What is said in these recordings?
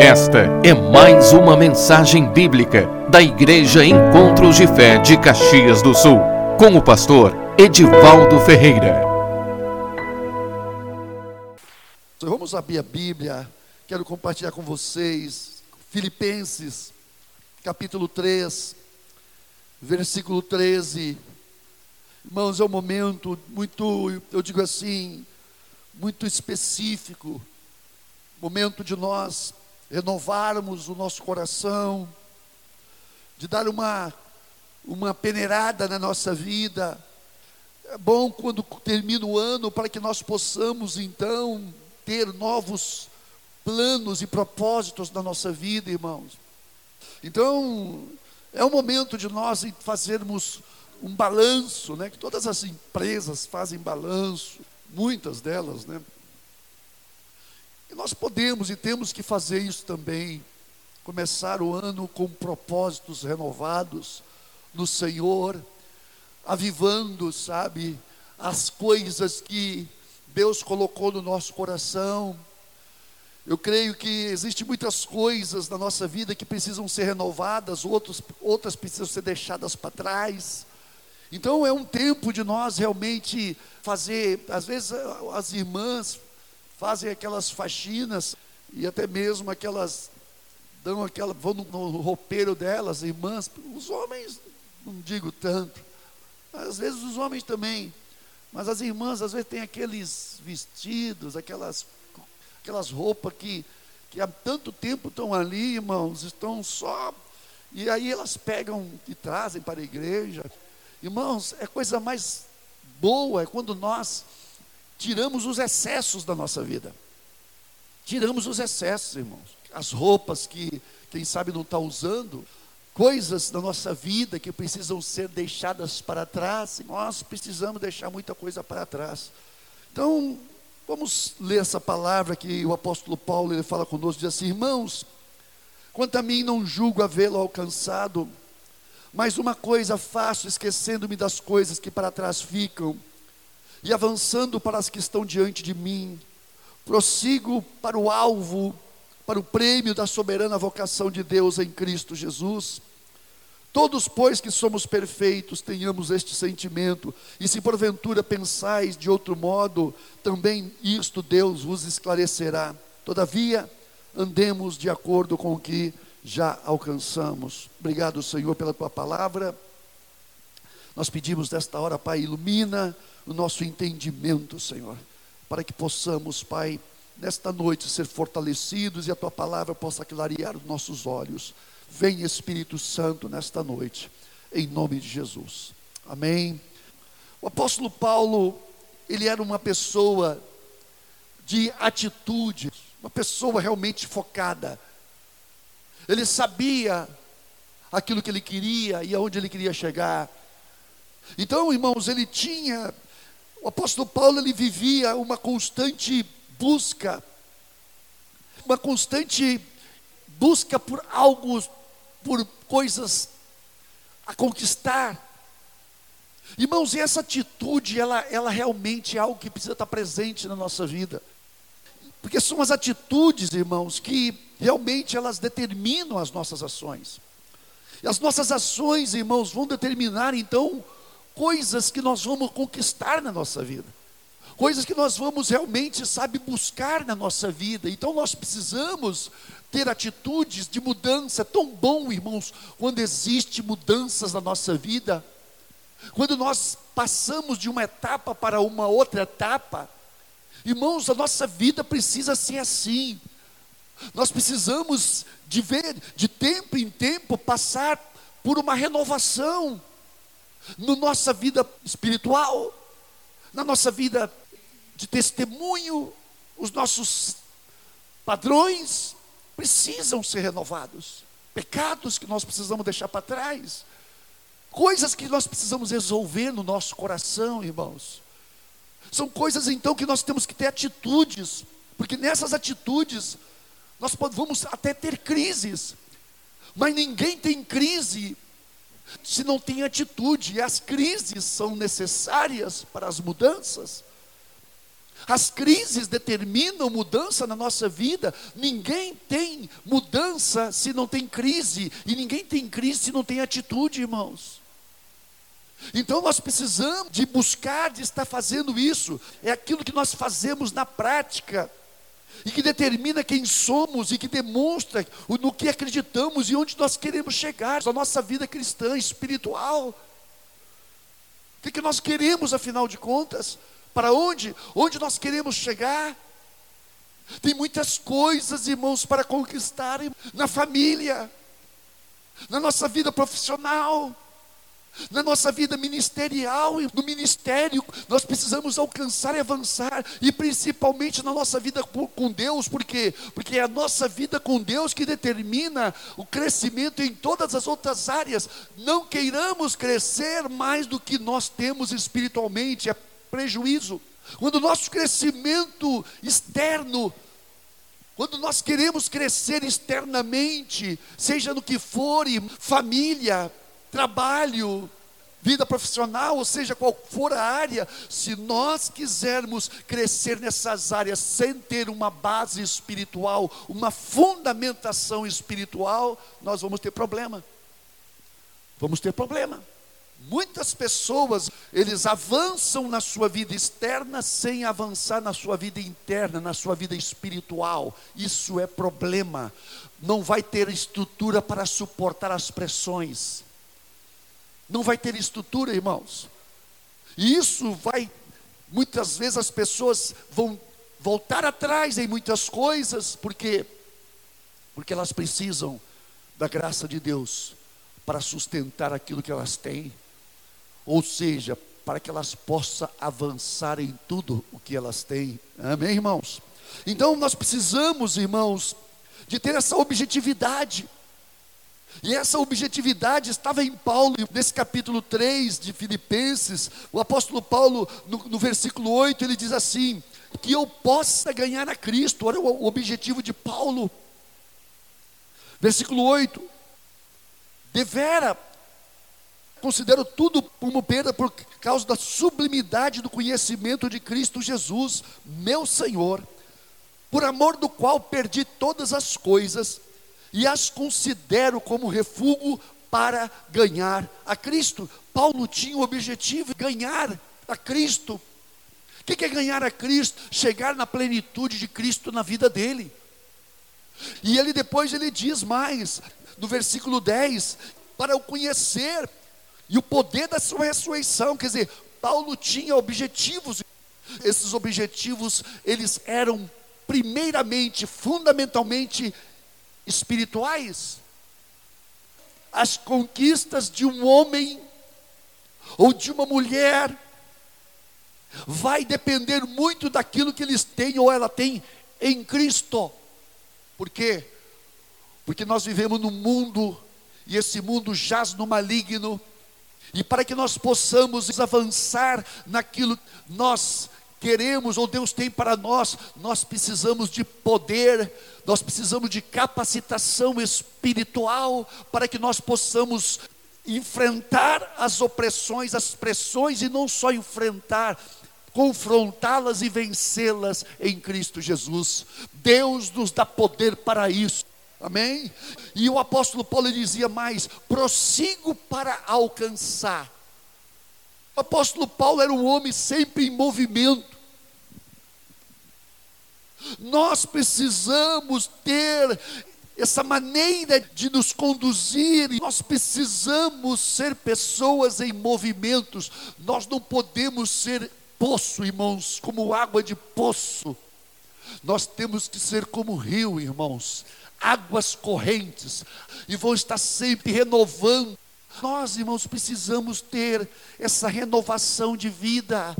Esta é mais uma mensagem bíblica da Igreja Encontros de Fé de Caxias do Sul, com o pastor Edivaldo Ferreira. Vamos abrir a Bíblia, quero compartilhar com vocês Filipenses, capítulo 3, versículo 13. Irmãos, é um momento muito, eu digo assim, muito específico, momento de nós renovarmos o nosso coração, de dar uma, uma peneirada na nossa vida. É bom quando termina o ano para que nós possamos então ter novos planos e propósitos na nossa vida, irmãos. Então, é o momento de nós fazermos um balanço, né? Que todas as empresas fazem balanço, muitas delas, né? E nós podemos e temos que fazer isso também. Começar o ano com propósitos renovados no Senhor, avivando, sabe, as coisas que Deus colocou no nosso coração. Eu creio que existem muitas coisas na nossa vida que precisam ser renovadas, outros, outras precisam ser deixadas para trás. Então é um tempo de nós realmente fazer, às vezes as irmãs fazem aquelas faxinas e até mesmo aquelas dão aquela vão no, no roupeiro delas, irmãs, os homens não digo tanto. Às vezes os homens também, mas as irmãs às vezes têm aqueles vestidos, aquelas aquelas roupas que que há tanto tempo estão ali, irmãos, estão só e aí elas pegam e trazem para a igreja. Irmãos, é coisa mais boa é quando nós tiramos os excessos da nossa vida. Tiramos os excessos, irmãos. As roupas que, quem sabe, não está usando, coisas da nossa vida que precisam ser deixadas para trás. Nós precisamos deixar muita coisa para trás. Então, vamos ler essa palavra que o apóstolo Paulo ele fala conosco, diz assim: Irmãos, quanto a mim não julgo havê-lo alcançado, mas uma coisa faço, esquecendo-me das coisas que para trás ficam e avançando para as que estão diante de mim, prossigo para o alvo, para o prêmio da soberana vocação de Deus em Cristo Jesus. Todos, pois, que somos perfeitos, tenhamos este sentimento, e se porventura pensais de outro modo, também isto Deus vos esclarecerá. Todavia, andemos de acordo com o que já alcançamos. Obrigado, Senhor, pela tua palavra. Nós pedimos desta hora, Pai, ilumina o nosso entendimento, Senhor, para que possamos, Pai, nesta noite ser fortalecidos e a tua palavra possa clarear os nossos olhos. Vem Espírito Santo nesta noite, em nome de Jesus. Amém. O apóstolo Paulo, ele era uma pessoa de atitude, uma pessoa realmente focada. Ele sabia aquilo que ele queria e aonde ele queria chegar. Então, irmãos, ele tinha o apóstolo Paulo ele vivia uma constante busca, uma constante busca por algo, por coisas a conquistar. Irmãos, e essa atitude, ela, ela realmente é algo que precisa estar presente na nossa vida. Porque são as atitudes, irmãos, que realmente elas determinam as nossas ações. E as nossas ações, irmãos, vão determinar então coisas que nós vamos conquistar na nossa vida, coisas que nós vamos realmente, sabe, buscar na nossa vida. Então nós precisamos ter atitudes de mudança. É tão bom, irmãos, quando existe mudanças na nossa vida, quando nós passamos de uma etapa para uma outra etapa. Irmãos, a nossa vida precisa ser assim. Nós precisamos de ver, de tempo em tempo, passar por uma renovação na nossa vida espiritual, na nossa vida de testemunho, os nossos padrões precisam ser renovados. Pecados que nós precisamos deixar para trás, coisas que nós precisamos resolver no nosso coração, irmãos. São coisas então que nós temos que ter atitudes, porque nessas atitudes nós vamos até ter crises, mas ninguém tem crise se não tem atitude, e as crises são necessárias para as mudanças. As crises determinam mudança na nossa vida. Ninguém tem mudança se não tem crise, e ninguém tem crise se não tem atitude, irmãos. Então nós precisamos de buscar, de estar fazendo isso. É aquilo que nós fazemos na prática e que determina quem somos e que demonstra no que acreditamos e onde nós queremos chegar, a nossa vida cristã, espiritual. O que, que nós queremos, afinal de contas? Para onde? Onde nós queremos chegar? Tem muitas coisas, irmãos, para conquistar na família, na nossa vida profissional na nossa vida ministerial, no ministério, nós precisamos alcançar e avançar, e principalmente na nossa vida com Deus, por quê? Porque é a nossa vida com Deus que determina o crescimento em todas as outras áreas. Não queiramos crescer mais do que nós temos espiritualmente, é prejuízo. Quando o nosso crescimento externo quando nós queremos crescer externamente, seja no que for, família, trabalho, vida profissional, ou seja, qual for a área, se nós quisermos crescer nessas áreas sem ter uma base espiritual, uma fundamentação espiritual, nós vamos ter problema. Vamos ter problema. Muitas pessoas, eles avançam na sua vida externa sem avançar na sua vida interna, na sua vida espiritual. Isso é problema. Não vai ter estrutura para suportar as pressões não vai ter estrutura, irmãos. E isso vai, muitas vezes as pessoas vão voltar atrás em muitas coisas, porque porque elas precisam da graça de Deus para sustentar aquilo que elas têm, ou seja, para que elas possam avançar em tudo o que elas têm. Amém, irmãos? Então nós precisamos, irmãos, de ter essa objetividade. E essa objetividade estava em Paulo, nesse capítulo 3 de Filipenses, o apóstolo Paulo, no, no versículo 8, ele diz assim: que eu possa ganhar a Cristo, olha o, o objetivo de Paulo. Versículo 8: devera, considero tudo como perda por causa da sublimidade do conhecimento de Cristo Jesus, meu Senhor, por amor do qual perdi todas as coisas e as considero como refúgio para ganhar a Cristo. Paulo tinha o objetivo de ganhar a Cristo. O que é ganhar a Cristo? Chegar na plenitude de Cristo na vida dele. E ele depois ele diz mais, no versículo 10, para o conhecer e o poder da sua ressurreição, quer dizer, Paulo tinha objetivos. Esses objetivos, eles eram primeiramente, fundamentalmente espirituais. As conquistas de um homem ou de uma mulher vai depender muito daquilo que eles têm ou ela tem em Cristo. Por quê? Porque nós vivemos num mundo e esse mundo jaz no maligno. E para que nós possamos avançar naquilo nós queremos ou Deus tem para nós, nós precisamos de poder, nós precisamos de capacitação espiritual para que nós possamos enfrentar as opressões, as pressões e não só enfrentar, confrontá-las e vencê-las em Cristo Jesus. Deus nos dá poder para isso. Amém? E o apóstolo Paulo dizia mais: prossigo para alcançar o apóstolo Paulo era um homem sempre em movimento. Nós precisamos ter essa maneira de nos conduzir, nós precisamos ser pessoas em movimentos, nós não podemos ser poço, irmãos, como água de poço, nós temos que ser como rio, irmãos, águas correntes, e vão estar sempre renovando. Nós, irmãos, precisamos ter essa renovação de vida.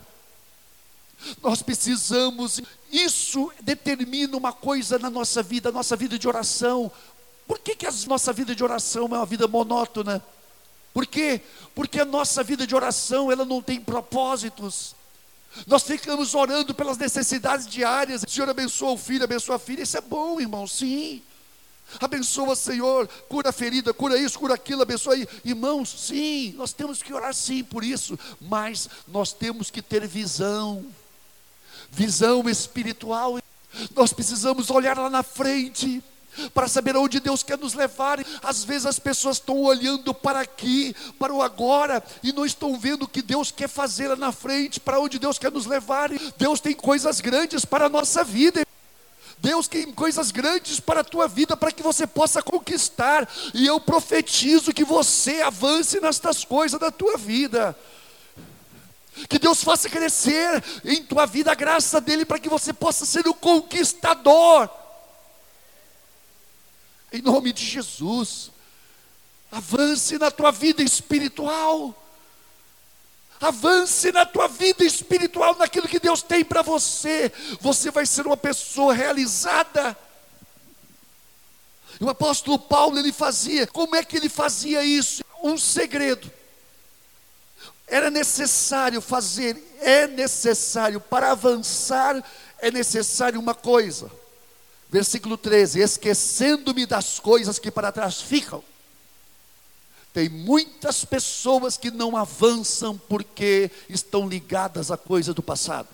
Nós precisamos, isso determina uma coisa na nossa vida, nossa vida de oração. Por que, que a nossa vida de oração é uma vida monótona? Por quê? Porque a nossa vida de oração, ela não tem propósitos. Nós ficamos orando pelas necessidades diárias. O Senhor abençoa o filho, abençoa a filha. Isso é bom, irmão, sim. Abençoa, Senhor, cura a ferida, cura isso, cura aquilo, abençoa aí. Irmãos, sim, nós temos que orar sim por isso, mas nós temos que ter visão. Visão espiritual. Nós precisamos olhar lá na frente para saber aonde Deus quer nos levar. Às vezes as pessoas estão olhando para aqui, para o agora, e não estão vendo o que Deus quer fazer lá na frente, para onde Deus quer nos levar. Deus tem coisas grandes para a nossa vida. Deus tem coisas grandes para a tua vida, para que você possa conquistar, e eu profetizo que você avance nestas coisas da tua vida. Que Deus faça crescer em tua vida a graça dele para que você possa ser o conquistador. Em nome de Jesus. Avance na tua vida espiritual. Avance na tua vida espiritual, naquilo que Deus tem para você. Você vai ser uma pessoa realizada. E o apóstolo Paulo, ele fazia, como é que ele fazia isso? Um segredo. Era necessário fazer, é necessário, para avançar, é necessário uma coisa. Versículo 13: Esquecendo-me das coisas que para trás ficam. Tem muitas pessoas que não avançam porque estão ligadas a coisa do passado.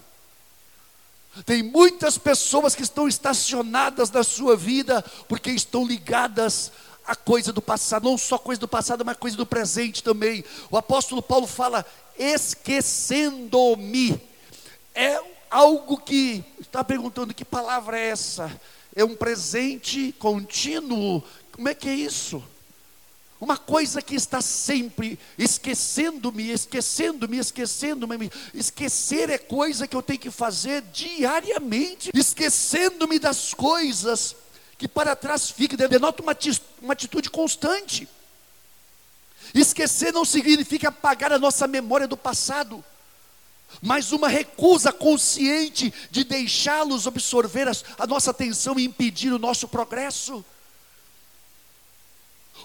Tem muitas pessoas que estão estacionadas na sua vida porque estão ligadas a coisa do passado, não só coisa do passado, mas coisa do presente também. O apóstolo Paulo fala: esquecendo-me. É algo que está perguntando que palavra é essa? É um presente contínuo? Como é que é isso? Uma coisa que está sempre esquecendo-me, esquecendo-me, esquecendo-me. Esquecer é coisa que eu tenho que fazer diariamente, esquecendo-me das coisas que para trás fica, denota uma, uma atitude constante. Esquecer não significa apagar a nossa memória do passado, mas uma recusa consciente de deixá-los absorver a nossa atenção e impedir o nosso progresso.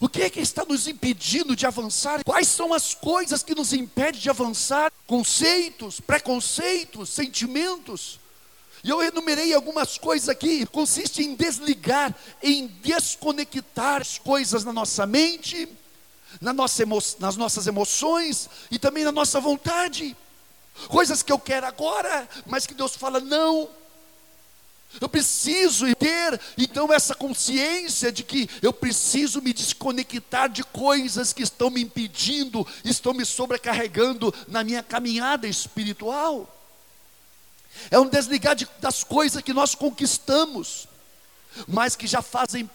O que é que está nos impedindo de avançar? Quais são as coisas que nos impedem de avançar? Conceitos, preconceitos, sentimentos. E eu enumerei algumas coisas aqui, consiste em desligar, em desconectar as coisas na nossa mente, na nossa emo nas nossas emoções e também na nossa vontade. Coisas que eu quero agora, mas que Deus fala não. Eu preciso ter então essa consciência de que eu preciso me desconectar de coisas que estão me impedindo, estão me sobrecarregando na minha caminhada espiritual é um desligar de, das coisas que nós conquistamos, mas que já fazem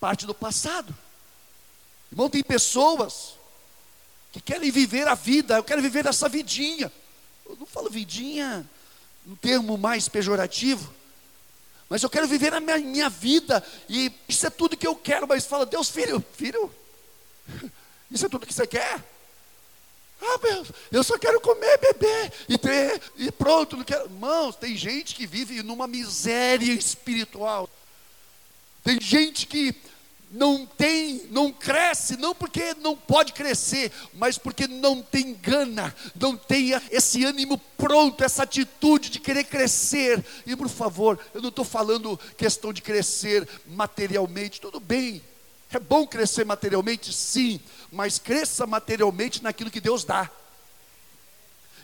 parte do passado. Irmão, tem pessoas que querem viver a vida, eu quero viver essa vidinha. Eu não falo vidinha um termo mais pejorativo, mas eu quero viver a minha, minha vida, e isso é tudo que eu quero, mas fala, Deus, filho, filho, isso é tudo que você quer? Ah, meu, eu só quero comer, beber e ter, e pronto. Não quero. Irmãos, tem gente que vive numa miséria espiritual. Tem gente que não tem, não cresce, não porque não pode crescer, mas porque não tem gana, não tem esse ânimo pronto, essa atitude de querer crescer. E por favor, eu não estou falando questão de crescer materialmente, tudo bem, é bom crescer materialmente, sim, mas cresça materialmente naquilo que Deus dá.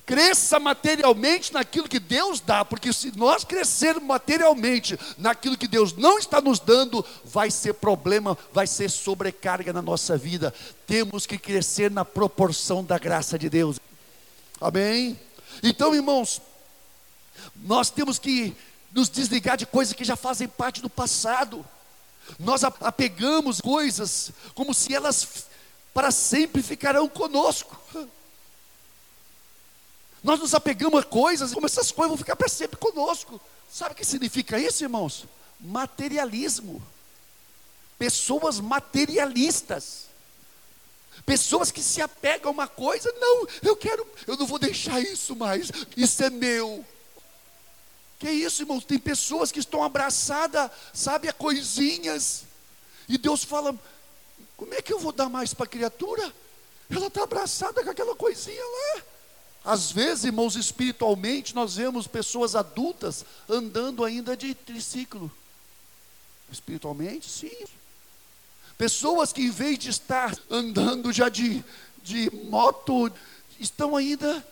Cresça materialmente naquilo que Deus dá, porque se nós crescermos materialmente naquilo que Deus não está nos dando, vai ser problema, vai ser sobrecarga na nossa vida. Temos que crescer na proporção da graça de Deus. Amém? Então, irmãos, nós temos que nos desligar de coisas que já fazem parte do passado. Nós apegamos coisas como se elas para sempre ficarão conosco. Nós nos apegamos a coisas, como essas coisas vão ficar para sempre conosco. Sabe o que significa isso, irmãos? Materialismo. Pessoas materialistas. Pessoas que se apegam a uma coisa, não, eu quero, eu não vou deixar isso mais, isso é meu. Que isso, irmãos? Tem pessoas que estão abraçadas, sabe, a coisinhas. E Deus fala: como é que eu vou dar mais para a criatura? Ela está abraçada com aquela coisinha lá. Às vezes, irmãos, espiritualmente, nós vemos pessoas adultas andando ainda de triciclo. Espiritualmente, sim. Pessoas que, em vez de estar andando já de, de moto, estão ainda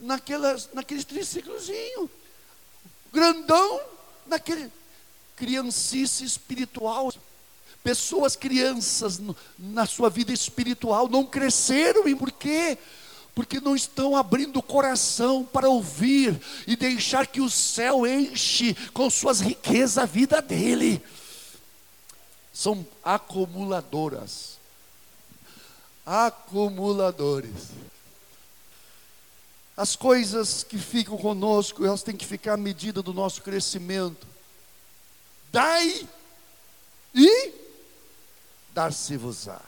naquelas, naqueles triciclozinhos. Grandão naquele criancice espiritual. Pessoas crianças na sua vida espiritual não cresceram, e por quê? Porque não estão abrindo o coração para ouvir e deixar que o céu enche com suas riquezas a vida dele. São acumuladoras. Acumuladores. As coisas que ficam conosco, elas têm que ficar à medida do nosso crescimento. Dai e dar-se-vos-á.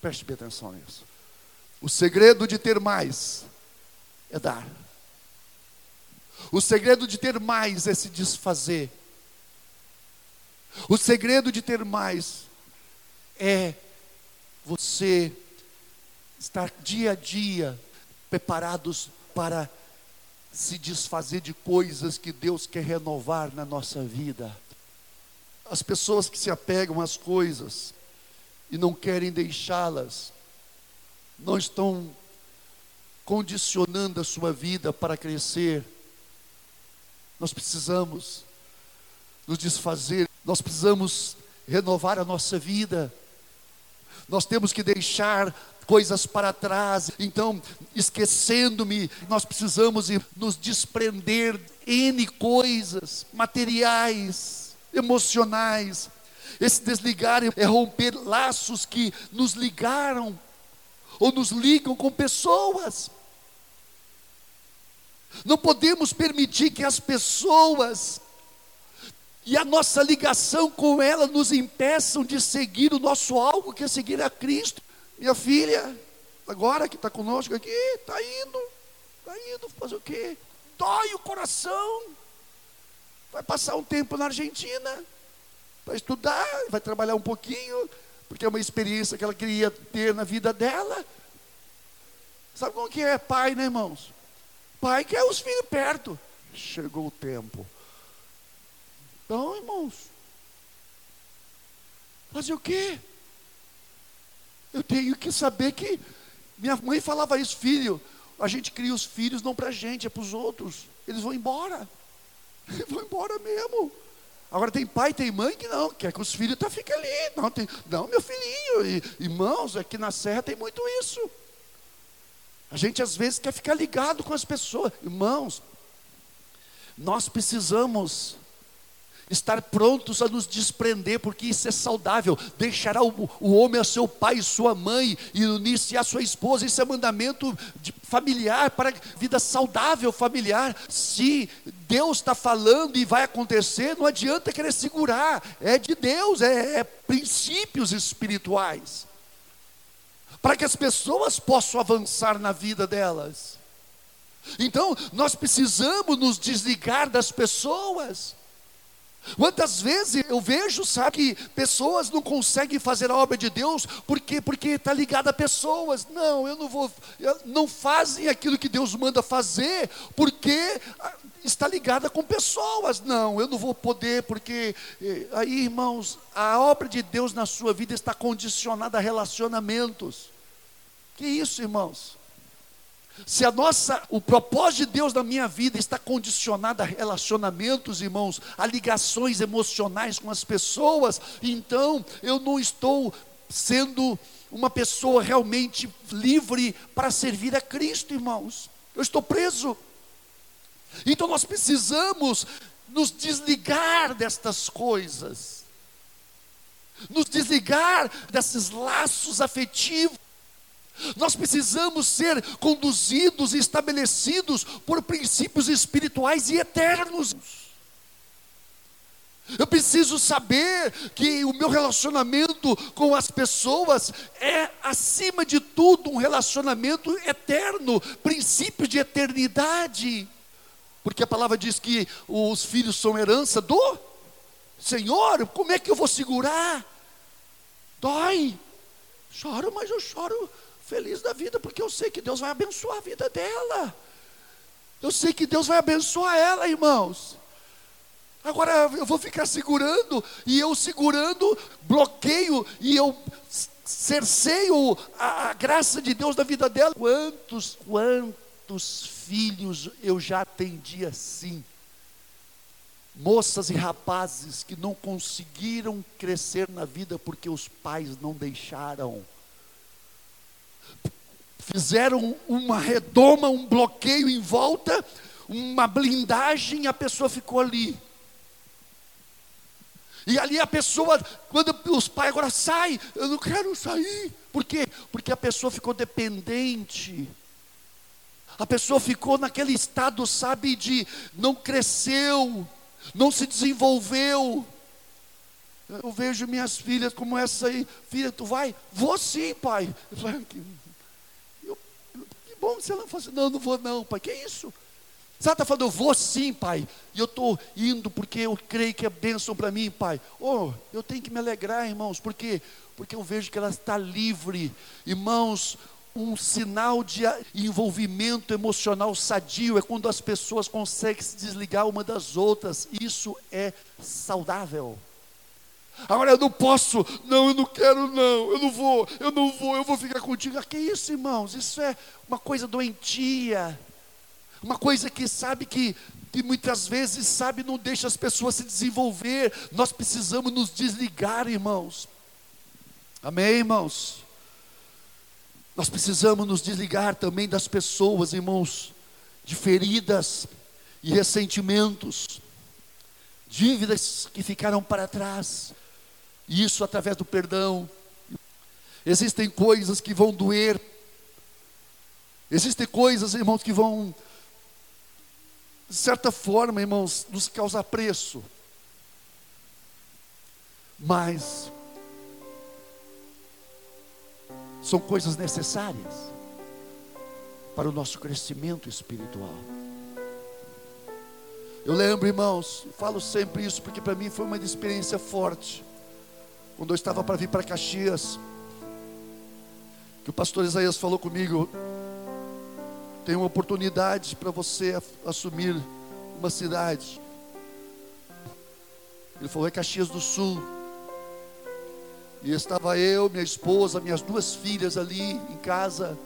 Preste bem atenção nisso. O segredo de ter mais é dar. O segredo de ter mais é se desfazer. O segredo de ter mais é você estar dia a dia preparados para se desfazer de coisas que Deus quer renovar na nossa vida. As pessoas que se apegam às coisas e não querem deixá-las, não estão condicionando a sua vida para crescer. Nós precisamos nos desfazer, nós precisamos renovar a nossa vida. Nós temos que deixar coisas para trás. Então, esquecendo-me, nós precisamos nos desprender N coisas materiais, emocionais. Esse desligar é romper laços que nos ligaram ou nos ligam com pessoas. Não podemos permitir que as pessoas e a nossa ligação com ela nos impeçam de seguir o nosso alvo, que é seguir a Cristo. Minha filha, agora que está conosco aqui, está indo, está indo fazer o quê? Dói o coração. Vai passar um tempo na Argentina para estudar, vai trabalhar um pouquinho, porque é uma experiência que ela queria ter na vida dela. Sabe como que é pai, né, irmãos? Pai quer os filhos perto. Chegou o tempo. Então, irmãos, fazer o quê? Eu tenho que saber que minha mãe falava isso, filho, a gente cria os filhos não para a gente, é para os outros. Eles vão embora. Eles vão embora mesmo. Agora tem pai, tem mãe que não, quer que os filhos tá, fiquem ali. Não, tem, não, meu filhinho, e, irmãos, aqui na serra tem muito isso. A gente às vezes quer ficar ligado com as pessoas. Irmãos, nós precisamos estar prontos a nos desprender, porque isso é saudável. Deixará o, o homem a seu pai e sua mãe, e unir-se a sua esposa. Isso é mandamento de, familiar, para vida saudável familiar. Se Deus está falando e vai acontecer, não adianta querer segurar. É de Deus, é, é princípios espirituais. Para que as pessoas possam avançar na vida delas. Então, nós precisamos nos desligar das pessoas. Quantas vezes eu vejo, sabe, que pessoas não conseguem fazer a obra de Deus, por quê? Porque está ligada a pessoas. Não, eu não vou, não fazem aquilo que Deus manda fazer, porque ah, está ligada com pessoas. Não, eu não vou poder, porque eh, aí, irmãos, a obra de Deus na sua vida está condicionada a relacionamentos. Que isso, irmãos? Se a nossa, o propósito de Deus na minha vida está condicionado a relacionamentos, irmãos, a ligações emocionais com as pessoas, então eu não estou sendo uma pessoa realmente livre para servir a Cristo, irmãos. Eu estou preso. Então nós precisamos nos desligar destas coisas, nos desligar desses laços afetivos nós precisamos ser conduzidos e estabelecidos por princípios espirituais e eternos. Eu preciso saber que o meu relacionamento com as pessoas é, acima de tudo, um relacionamento eterno, princípio de eternidade. Porque a palavra diz que os filhos são herança do Senhor, como é que eu vou segurar? Dói. Choro, mas eu choro feliz da vida, porque eu sei que Deus vai abençoar a vida dela. Eu sei que Deus vai abençoar ela, irmãos. Agora eu vou ficar segurando, e eu segurando, bloqueio, e eu cerceio a, a graça de Deus da vida dela. Quantos, quantos filhos eu já atendi assim. Moças e rapazes que não conseguiram crescer na vida porque os pais não deixaram. Fizeram uma redoma, um bloqueio em volta, uma blindagem, a pessoa ficou ali. E ali a pessoa, quando os pais agora saem, eu não quero sair. Por quê? Porque a pessoa ficou dependente. A pessoa ficou naquele estado, sabe, de não cresceu, não se desenvolveu. Eu vejo minhas filhas como essa aí, filha, tu vai? Vou sim, pai. Eu, que bom que você não faz. Não, não vou não, pai. Que isso? Você está falando, eu vou sim, pai. E eu estou indo porque eu creio que é bênção para mim, pai. Oh, eu tenho que me alegrar, irmãos. Por quê? Porque eu vejo que ela está livre. Irmãos, um sinal de envolvimento emocional sadio é quando as pessoas conseguem se desligar uma das outras. Isso é saudável. Agora eu não posso, não, eu não quero, não, eu não vou, eu não vou, eu vou ficar contigo. Ah, que isso, irmãos? Isso é uma coisa doentia uma coisa que sabe que, que muitas vezes sabe não deixa as pessoas se desenvolver. Nós precisamos nos desligar, irmãos. Amém, irmãos? Nós precisamos nos desligar também das pessoas, irmãos, de feridas e ressentimentos, dívidas que ficaram para trás, isso através do perdão. Existem coisas que vão doer, existem coisas, irmãos, que vão de certa forma, irmãos, nos causa preço. Mas são coisas necessárias para o nosso crescimento espiritual. Eu lembro, irmãos, falo sempre isso porque para mim foi uma experiência forte. Quando eu estava para vir para Caxias, que o pastor Isaías falou comigo, tem uma oportunidade para você assumir uma cidade. Ele falou: é Caxias do Sul. E estava eu, minha esposa, minhas duas filhas ali em casa.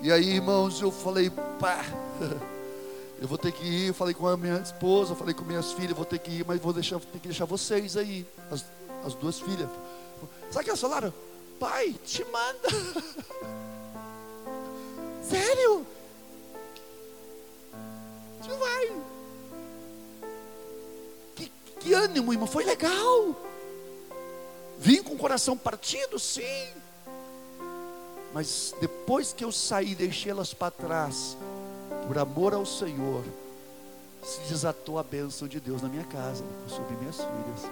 E aí, irmãos, eu falei: pá, eu vou ter que ir. Eu falei com a minha esposa, falei com minhas filhas: vou ter que ir, mas vou deixar, ter que deixar vocês aí, as, as duas filhas. Sabe o que elas falaram? Pai, te manda. Sério? Você vai. Que, que ânimo, irmão. Foi legal. Vim com o coração partido, sim. Mas depois que eu saí, deixei elas para trás, por amor ao Senhor, se desatou a bênção de Deus na minha casa, sobre minhas filhas.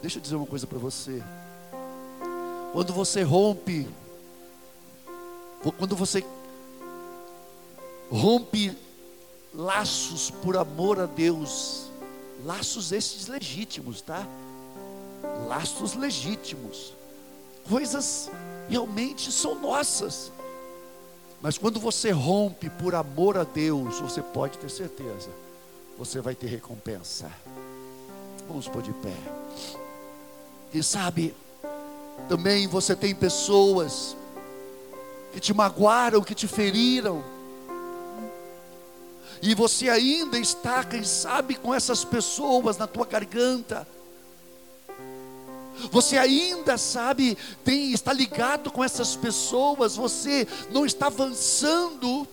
Deixa eu dizer uma coisa para você. Quando você rompe quando você rompe laços por amor a Deus, laços esses legítimos, tá? Laços legítimos, coisas realmente são nossas. Mas quando você rompe por amor a Deus, você pode ter certeza, você vai ter recompensa. Vamos pôr de pé. E sabe, também você tem pessoas que te magoaram, que te feriram. E você ainda está, quem sabe, com essas pessoas na tua garganta. Você ainda sabe, tem, está ligado com essas pessoas, você não está avançando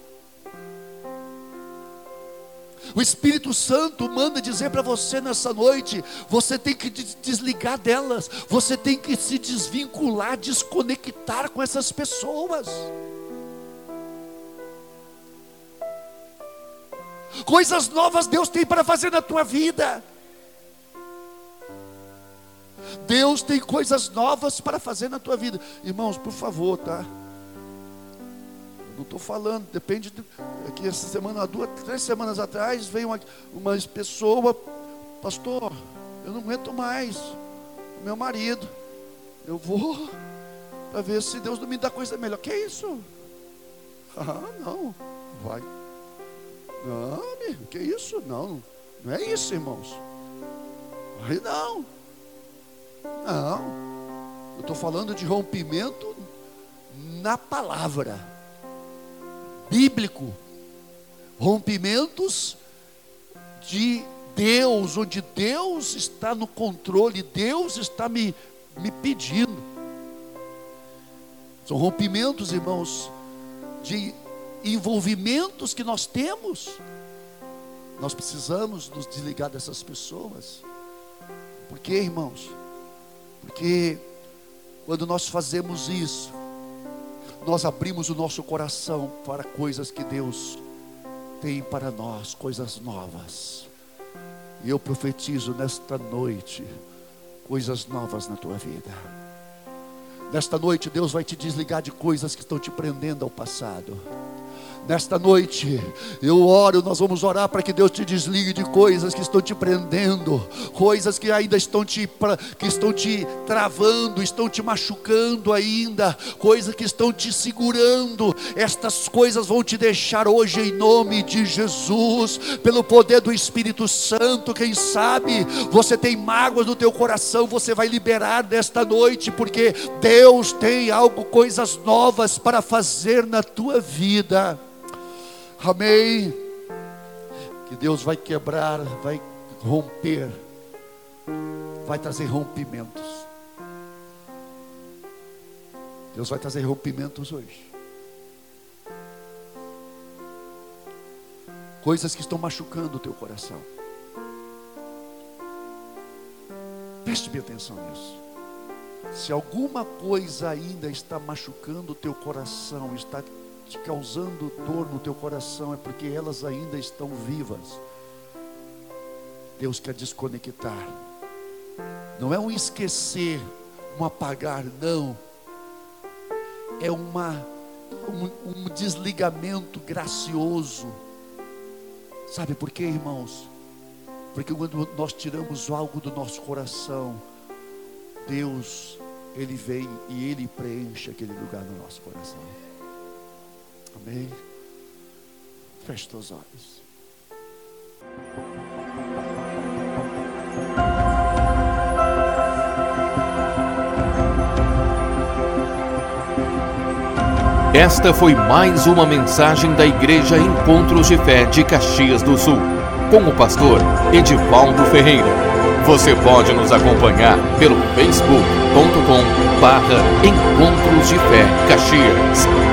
o Espírito Santo manda dizer para você nessa noite: você tem que desligar delas, você tem que se desvincular, desconectar com essas pessoas. Coisas novas Deus tem para fazer na tua vida. Deus tem coisas novas para fazer na tua vida. Irmãos, por favor, tá? Não estou falando, depende. De, aqui essa semana, duas, três semanas atrás, veio uma, uma pessoa, pastor, eu não aguento mais. Meu marido, eu vou para ver se Deus não me dá coisa melhor. Que isso? Ah, não, vai. Não, amigo, que isso? Não, não é isso, irmãos. Aí não. Não. Eu estou falando de rompimento na palavra bíblico. Rompimentos de Deus, onde Deus está no controle, Deus está me, me pedindo. São rompimentos, irmãos, de envolvimentos que nós temos. Nós precisamos nos desligar dessas pessoas. Por quê, irmãos? Porque quando nós fazemos isso, nós abrimos o nosso coração para coisas que Deus tem para nós, coisas novas. E eu profetizo nesta noite coisas novas na tua vida. Nesta noite, Deus vai te desligar de coisas que estão te prendendo ao passado. Nesta noite, eu oro, nós vamos orar para que Deus te desligue de coisas que estão te prendendo, coisas que ainda estão te, que estão te travando, estão te machucando ainda, coisas que estão te segurando. Estas coisas vão te deixar hoje em nome de Jesus, pelo poder do Espírito Santo. Quem sabe você tem mágoas no teu coração, você vai liberar nesta noite, porque Deus tem algo, coisas novas para fazer na tua vida. Amém. Que Deus vai quebrar, vai romper, vai trazer rompimentos. Deus vai trazer rompimentos hoje. Coisas que estão machucando o teu coração. Preste bem atenção nisso. Se alguma coisa ainda está machucando o teu coração, está te causando dor no teu coração é porque elas ainda estão vivas. Deus quer desconectar. Não é um esquecer, um apagar, não. É uma, um, um desligamento gracioso. Sabe por quê, irmãos? Porque quando nós tiramos algo do nosso coração, Deus, Ele vem e Ele preenche aquele lugar no nosso coração. Amém. Feche teus olhos. Esta foi mais uma mensagem da Igreja Encontros de Fé de Caxias do Sul, com o pastor Edivaldo Ferreira. Você pode nos acompanhar pelo facebook.com barra Encontros de Fé Caxias.